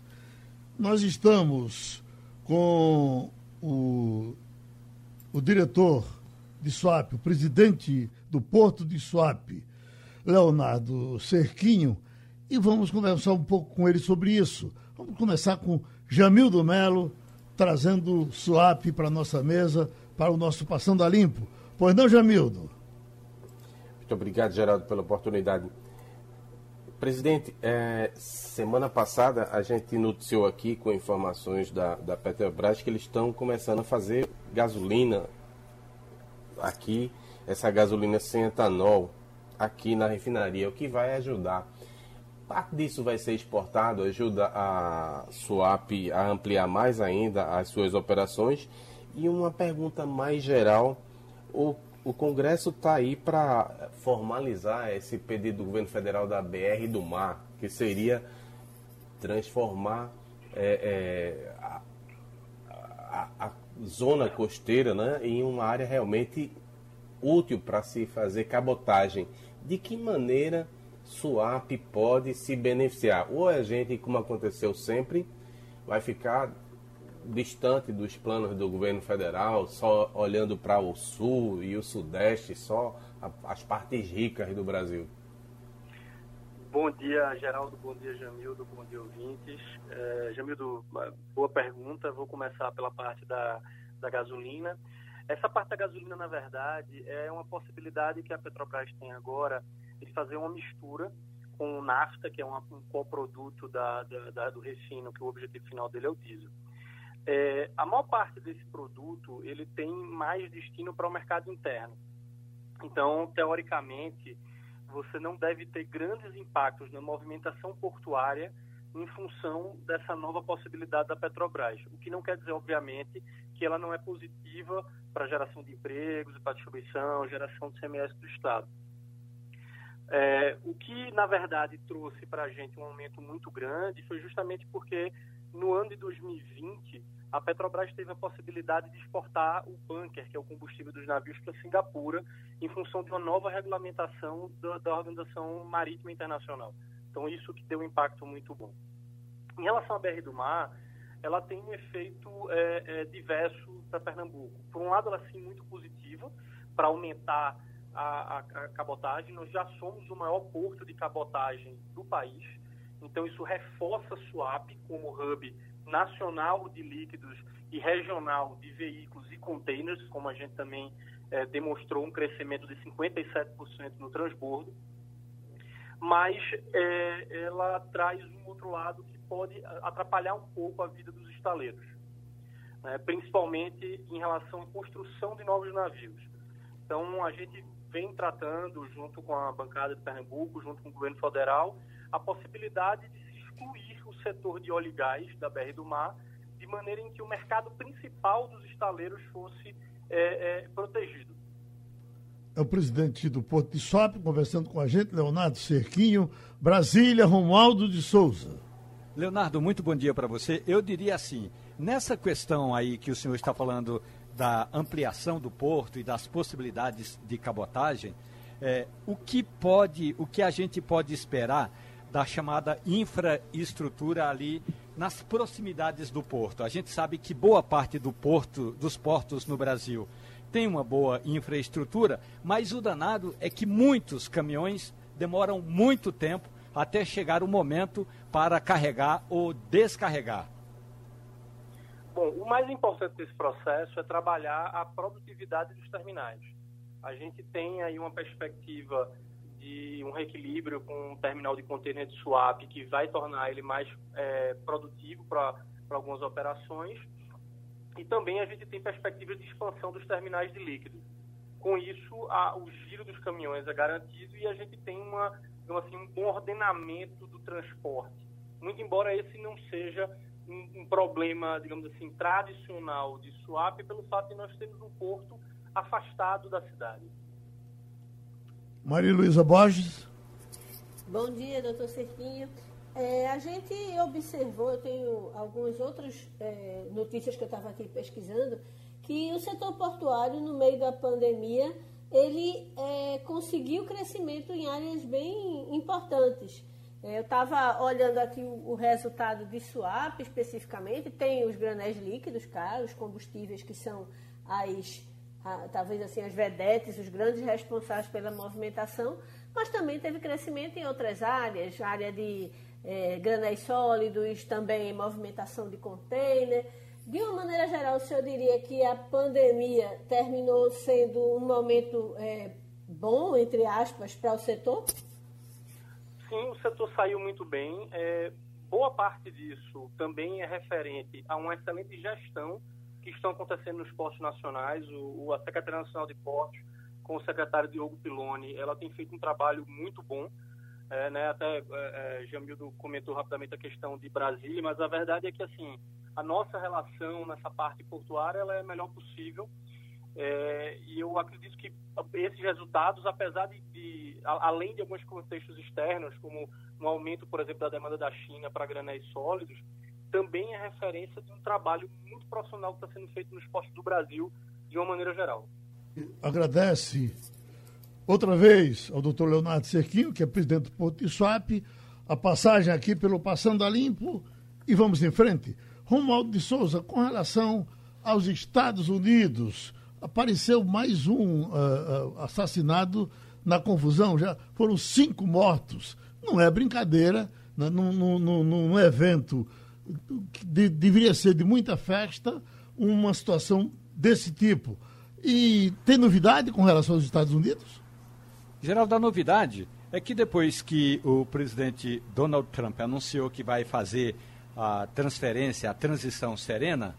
Nós estamos com o, o diretor de SWAP, o presidente do Porto de Suape, Leonardo Cerquinho, e vamos conversar um pouco com ele sobre isso. Vamos começar com Jamildo Melo, trazendo Suape para a nossa mesa, para o nosso Passando a Limpo. Pois não, Jamildo? Muito obrigado, Geraldo, pela oportunidade. Presidente, é, semana passada a gente noticiou aqui com informações da, da Petrobras que eles estão começando a fazer gasolina aqui essa gasolina sem etanol aqui na refinaria, o que vai ajudar. Parte disso vai ser exportado, ajuda a Suap a ampliar mais ainda as suas operações. E uma pergunta mais geral: o, o Congresso está aí para formalizar esse pedido do governo federal da BR do Mar, que seria transformar é, é, a, a, a zona costeira né, em uma área realmente útil para se fazer cabotagem. De que maneira Suap pode se beneficiar? Ou a gente, como aconteceu sempre, vai ficar distante dos planos do governo federal, só olhando para o sul e o sudeste, só as partes ricas do Brasil? Bom dia, Geraldo. Bom dia, Jamildo. Bom dia, ouvintes. É, Jamildo, boa pergunta. Vou começar pela parte da, da gasolina. Essa parte da gasolina, na verdade, é uma possibilidade que a Petrobras tem agora de fazer uma mistura com o nafta, que é uma, um coproduto da, da, da, do refino, que o objetivo final dele é o diesel. É, a maior parte desse produto ele tem mais destino para o mercado interno. Então, teoricamente, você não deve ter grandes impactos na movimentação portuária em função dessa nova possibilidade da Petrobras. O que não quer dizer, obviamente, que ela não é positiva para geração de empregos, para distribuição, geração de CMS do Estado. É, o que, na verdade, trouxe para a gente um aumento muito grande foi justamente porque, no ano de 2020, a Petrobras teve a possibilidade de exportar o bunker, que é o combustível dos navios, para Singapura, em função de uma nova regulamentação da, da Organização Marítima Internacional. Então, isso que deu um impacto muito bom. Em relação à BR do Mar, ela tem um efeito é, é, diverso para Pernambuco. Por um lado, ela é sim muito positiva para aumentar a, a, a, cabotagem. Nós já somos o maior porto de cabotagem do país, então isso reforça a SUAP como hub nacional de líquidos e regional de veículos e containers, como a gente também é, demonstrou um crescimento de 57% no transbordo, mas é, ela traz um outro lado que pode atrapalhar um pouco a vida dos estaleiros, né, principalmente em relação à construção de novos navios. Então, a gente vem tratando, junto com a bancada de Pernambuco, junto com o governo federal, a possibilidade de se excluir o setor de óleo e gás da BR do Mar, de maneira em que o mercado principal dos estaleiros fosse é, é, protegido. É o presidente do Porto de Sop, conversando com a gente, Leonardo Cerquinho, Brasília, Romualdo de Souza. Leonardo, muito bom dia para você. Eu diria assim, nessa questão aí que o senhor está falando da ampliação do porto e das possibilidades de cabotagem, é, o que pode, o que a gente pode esperar da chamada infraestrutura ali nas proximidades do porto. A gente sabe que boa parte do porto, dos portos no Brasil tem uma boa infraestrutura, mas o danado é que muitos caminhões demoram muito tempo até chegar o momento para carregar ou descarregar. Bom, o mais importante desse processo é trabalhar a produtividade dos terminais. A gente tem aí uma perspectiva de um reequilíbrio com um terminal de container de swap que vai tornar ele mais é, produtivo para algumas operações. E também a gente tem perspectivas de expansão dos terminais de líquido. Com isso, a, o giro dos caminhões é garantido e a gente tem uma, assim, um bom ordenamento do transporte. Muito embora esse não seja um, um problema, digamos assim, tradicional de swap, pelo fato de nós termos um porto afastado da cidade. Maria Luísa Borges. Bom dia, doutor Cerquinho. É, a gente observou, eu tenho algumas outras é, notícias que eu estava aqui pesquisando, que o setor portuário, no meio da pandemia, ele é, conseguiu crescimento em áreas bem importantes. É, eu estava olhando aqui o, o, resultado de swap especificamente, tem os granéis líquidos, caros, combustíveis que são as a, talvez assim as vedetes, os grandes responsáveis pela movimentação, mas também teve crescimento em outras áreas, área de é, granéis sólidos, também movimentação de container. De uma maneira geral, o senhor diria que a pandemia terminou sendo um momento é, bom, entre aspas, para o setor? Sim, o setor saiu muito bem. É, boa parte disso também é referente a uma excelente gestão que estão acontecendo nos portos nacionais. O, a Secretaria Nacional de Portos, com o secretário Diogo Piloni, ela tem feito um trabalho muito bom. É, né, até é, é, Jamildo comentou rapidamente a questão de Brasília, mas a verdade é que assim a nossa relação nessa parte portuária ela é a melhor possível. É, e eu acredito que esses resultados, apesar de, de a, além de alguns contextos externos, como um aumento, por exemplo, da demanda da China para granéis sólidos, também é referência de um trabalho muito profissional que está sendo feito no esporte do Brasil, de uma maneira geral. Agradece outra vez ao doutor Leonardo Cerquinho, que é presidente do Porto de Suape, a passagem aqui pelo Passando a Limpo e vamos em frente. Romualdo de Souza, com relação aos Estados Unidos, apareceu mais um uh, uh, assassinado na confusão, já foram cinco mortos. Não é brincadeira, né? num, num, num, evento de, deveria ser de muita festa, uma situação desse tipo. E tem novidade com relação aos Estados Unidos? Geraldo, a novidade é que depois que o presidente Donald Trump anunciou que vai fazer a transferência, a transição serena,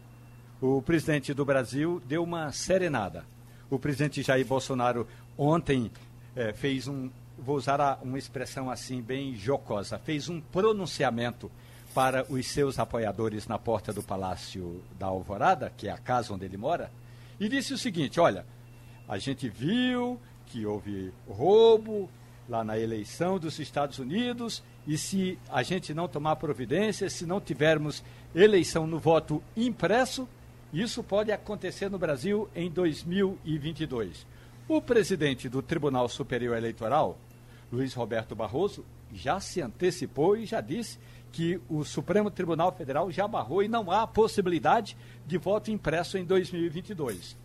o presidente do Brasil deu uma serenada. O presidente Jair Bolsonaro ontem eh, fez um, vou usar uma expressão assim bem jocosa, fez um pronunciamento para os seus apoiadores na porta do Palácio da Alvorada, que é a casa onde ele mora, e disse o seguinte: olha, a gente viu que houve roubo lá na eleição dos Estados Unidos e se a gente não tomar providência, se não tivermos eleição no voto impresso, isso pode acontecer no Brasil em 2022. O presidente do Tribunal Superior Eleitoral, Luiz Roberto Barroso, já se antecipou e já disse que o Supremo Tribunal Federal já barrou e não há possibilidade de voto impresso em 2022.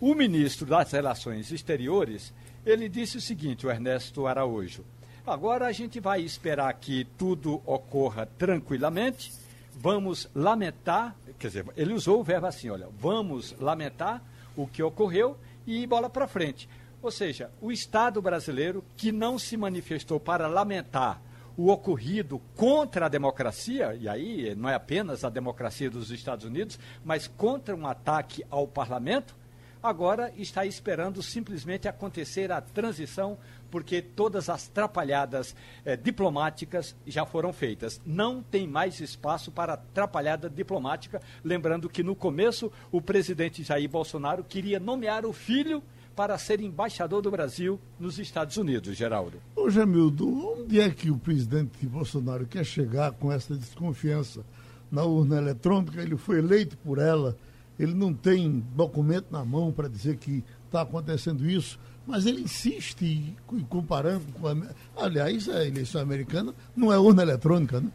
O ministro das Relações Exteriores, ele disse o seguinte, o Ernesto Araújo, agora a gente vai esperar que tudo ocorra tranquilamente, vamos lamentar, quer dizer, ele usou o verbo assim, olha, vamos lamentar o que ocorreu e bola para frente. Ou seja, o Estado brasileiro que não se manifestou para lamentar o ocorrido contra a democracia, e aí não é apenas a democracia dos Estados Unidos, mas contra um ataque ao parlamento, agora está esperando simplesmente acontecer a transição, porque todas as trapalhadas eh, diplomáticas já foram feitas. Não tem mais espaço para atrapalhada diplomática. Lembrando que no começo o presidente Jair Bolsonaro queria nomear o filho para ser embaixador do Brasil nos Estados Unidos, Geraldo. Ô Jamildo, onde é que o presidente Bolsonaro quer chegar com essa desconfiança na urna eletrônica? Ele foi eleito por ela, ele não tem documento na mão para dizer que está acontecendo isso, mas ele insiste comparando com a... Aliás, a eleição americana não é urna eletrônica, né?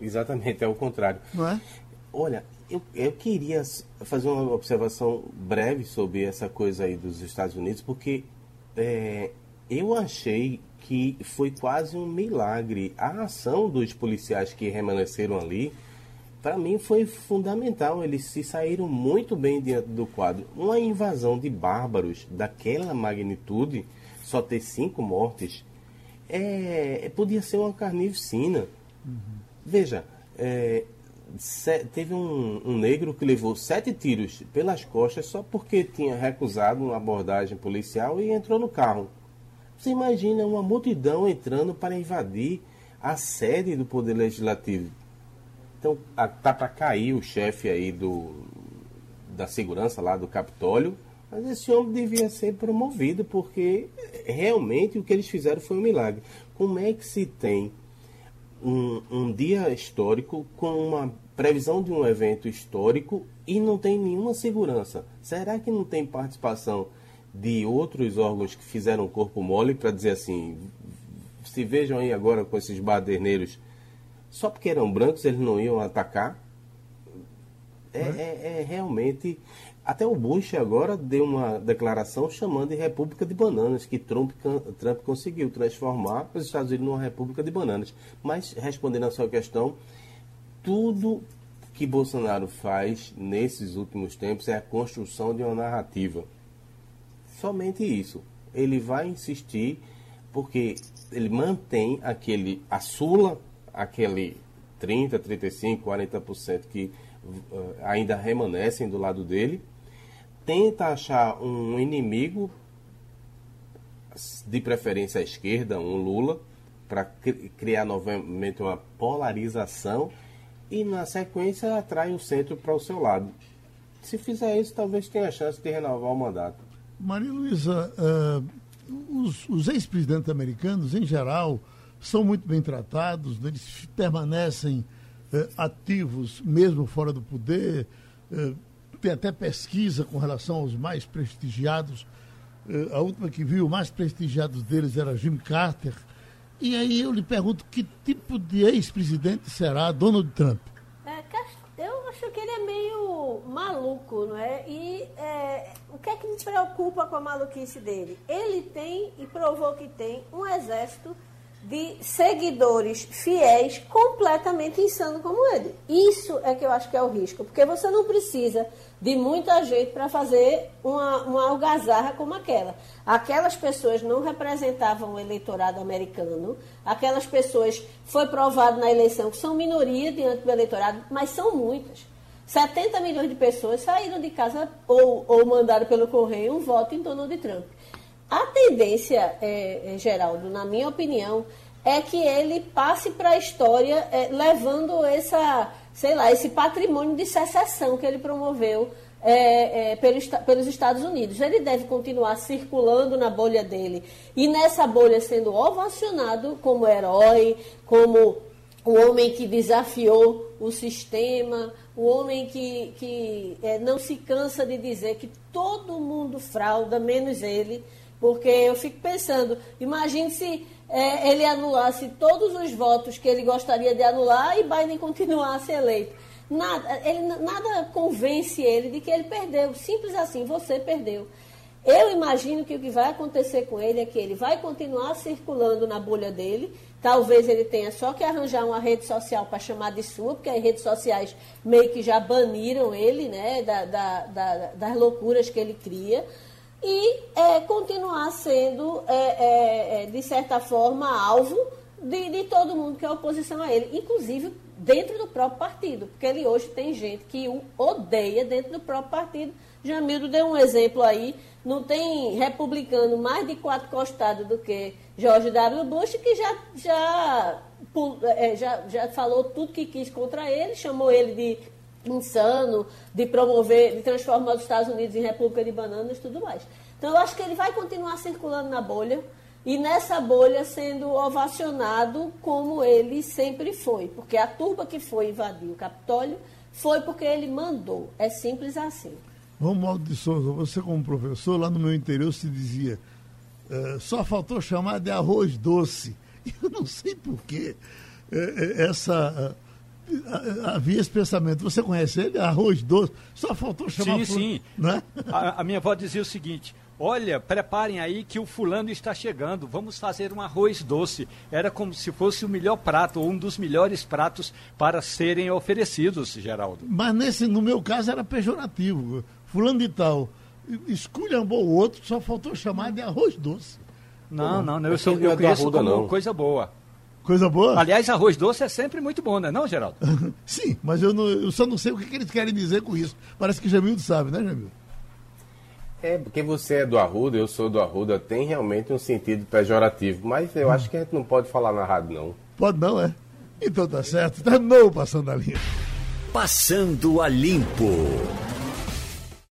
Exatamente, é o contrário. Não é? Olha, eu, eu queria fazer uma observação breve sobre essa coisa aí dos Estados Unidos, porque é, eu achei que foi quase um milagre. A ação dos policiais que permaneceram ali, para mim, foi fundamental. Eles se saíram muito bem diante do quadro. Uma invasão de bárbaros daquela magnitude, só ter cinco mortes, é, podia ser uma carnificina. Uhum. Veja, é, teve um, um, negro que levou sete tiros pelas costas só porque tinha recusado uma abordagem policial e entrou no carro. Você imagina uma multidão entrando para invadir a sede do Poder Legislativo. Então, tá para cair o chefe aí do, da segurança lá do Capitólio, mas esse homem devia ser promovido porque realmente o que eles fizeram foi um milagre. Como é que se tem um, um dia histórico com uma previsão de um evento histórico e não tem nenhuma segurança. Será que não tem participação de outros órgãos que fizeram corpo mole para dizer assim, se vejam aí agora com esses baderneiros, só porque eram brancos eles não iam atacar? É, é, é realmente. Até o Bush agora deu uma declaração chamando de República de Bananas, que Trump, Trump conseguiu transformar os Estados Unidos numa República de Bananas. Mas, respondendo à sua questão, tudo que Bolsonaro faz nesses últimos tempos é a construção de uma narrativa. Somente isso. Ele vai insistir porque ele mantém aquele, assula aquele 30, 35, 40% que uh, ainda remanescem do lado dele, tenta achar um inimigo, de preferência à esquerda, um Lula, para criar novamente uma polarização e na sequência atrai o centro para o seu lado. Se fizer isso, talvez tenha chance de renovar o mandato. Maria Luísa, uh, os, os ex-presidentes americanos, em geral, são muito bem tratados, né? eles permanecem uh, ativos mesmo fora do poder, uh, tem até pesquisa com relação aos mais prestigiados. a última que viu, o mais prestigiados deles era Jim Carter, e aí eu lhe pergunto que tipo de ex-presidente será Donald Trump? Eu acho que ele é meio maluco, não é? E é, o que é que me preocupa com a maluquice dele? Ele tem, e provou que tem, um exército de seguidores fiéis completamente insano como ele. Isso é que eu acho que é o risco, porque você não precisa de muita gente para fazer uma, uma algazarra como aquela. Aquelas pessoas não representavam o eleitorado americano, aquelas pessoas, foi provado na eleição que são minoria diante do eleitorado, mas são muitas. 70 milhões de pessoas saíram de casa ou, ou mandaram pelo correio um voto em Donald Trump. A tendência, é, é, Geraldo, na minha opinião, é que ele passe para a história é, levando essa, sei lá, esse patrimônio de secessão que ele promoveu é, é, pelos, pelos Estados Unidos. Ele deve continuar circulando na bolha dele e nessa bolha sendo ovacionado como herói, como o homem que desafiou o sistema, o homem que, que é, não se cansa de dizer que todo mundo frauda, menos ele. Porque eu fico pensando, imagine se é, ele anulasse todos os votos que ele gostaria de anular e Biden continuasse eleito. Nada, ele, nada convence ele de que ele perdeu. Simples assim, você perdeu. Eu imagino que o que vai acontecer com ele é que ele vai continuar circulando na bolha dele. Talvez ele tenha só que arranjar uma rede social para chamar de sua, porque as redes sociais meio que já baniram ele, né, da, da, da, das loucuras que ele cria. E é, continuar sendo, é, é, é de certa forma, alvo de, de todo mundo que é oposição a ele, inclusive dentro do próprio partido, porque ele hoje tem gente que o odeia dentro do próprio partido. Jamildo deu um exemplo aí não tem republicano mais de quatro costados do que George W. Bush, que já, já, é, já, já falou tudo que quis contra ele, chamou ele de insano, de promover, de transformar os Estados Unidos em república de bananas e tudo mais. Então eu acho que ele vai continuar circulando na bolha e nessa bolha sendo ovacionado como ele sempre foi, porque a turba que foi invadir o Capitólio foi porque ele mandou. É simples assim. Romualdo de Souza, você como professor, lá no meu interior se dizia, uh, só faltou chamar de arroz doce. Eu não sei porquê uh, essa... Havia esse pensamento. Você conhece ele? Arroz doce. Só faltou chamar... Sim, sim. Né? A, a minha avó dizia o seguinte, Olha, preparem aí que o fulano está chegando, vamos fazer um arroz doce. Era como se fosse o melhor prato, ou um dos melhores pratos para serem oferecidos, Geraldo. Mas nesse, no meu caso era pejorativo fulano de tal esculhambou o outro, só faltou chamar de arroz doce. Não, não, não eu, sou, eu conheço como não. coisa boa. Coisa boa? Aliás, arroz doce é sempre muito bom, né, não, Geraldo? Sim, mas eu, não, eu só não sei o que, que eles querem dizer com isso. Parece que Jamildo sabe, né, Jamildo? É, porque você é do Arruda, eu sou do Arruda, tem realmente um sentido pejorativo, mas eu hum. acho que a gente não pode falar na rádio, não. Pode não, é? Então tá certo, terminou Passando a Limpo. Passando a Limpo.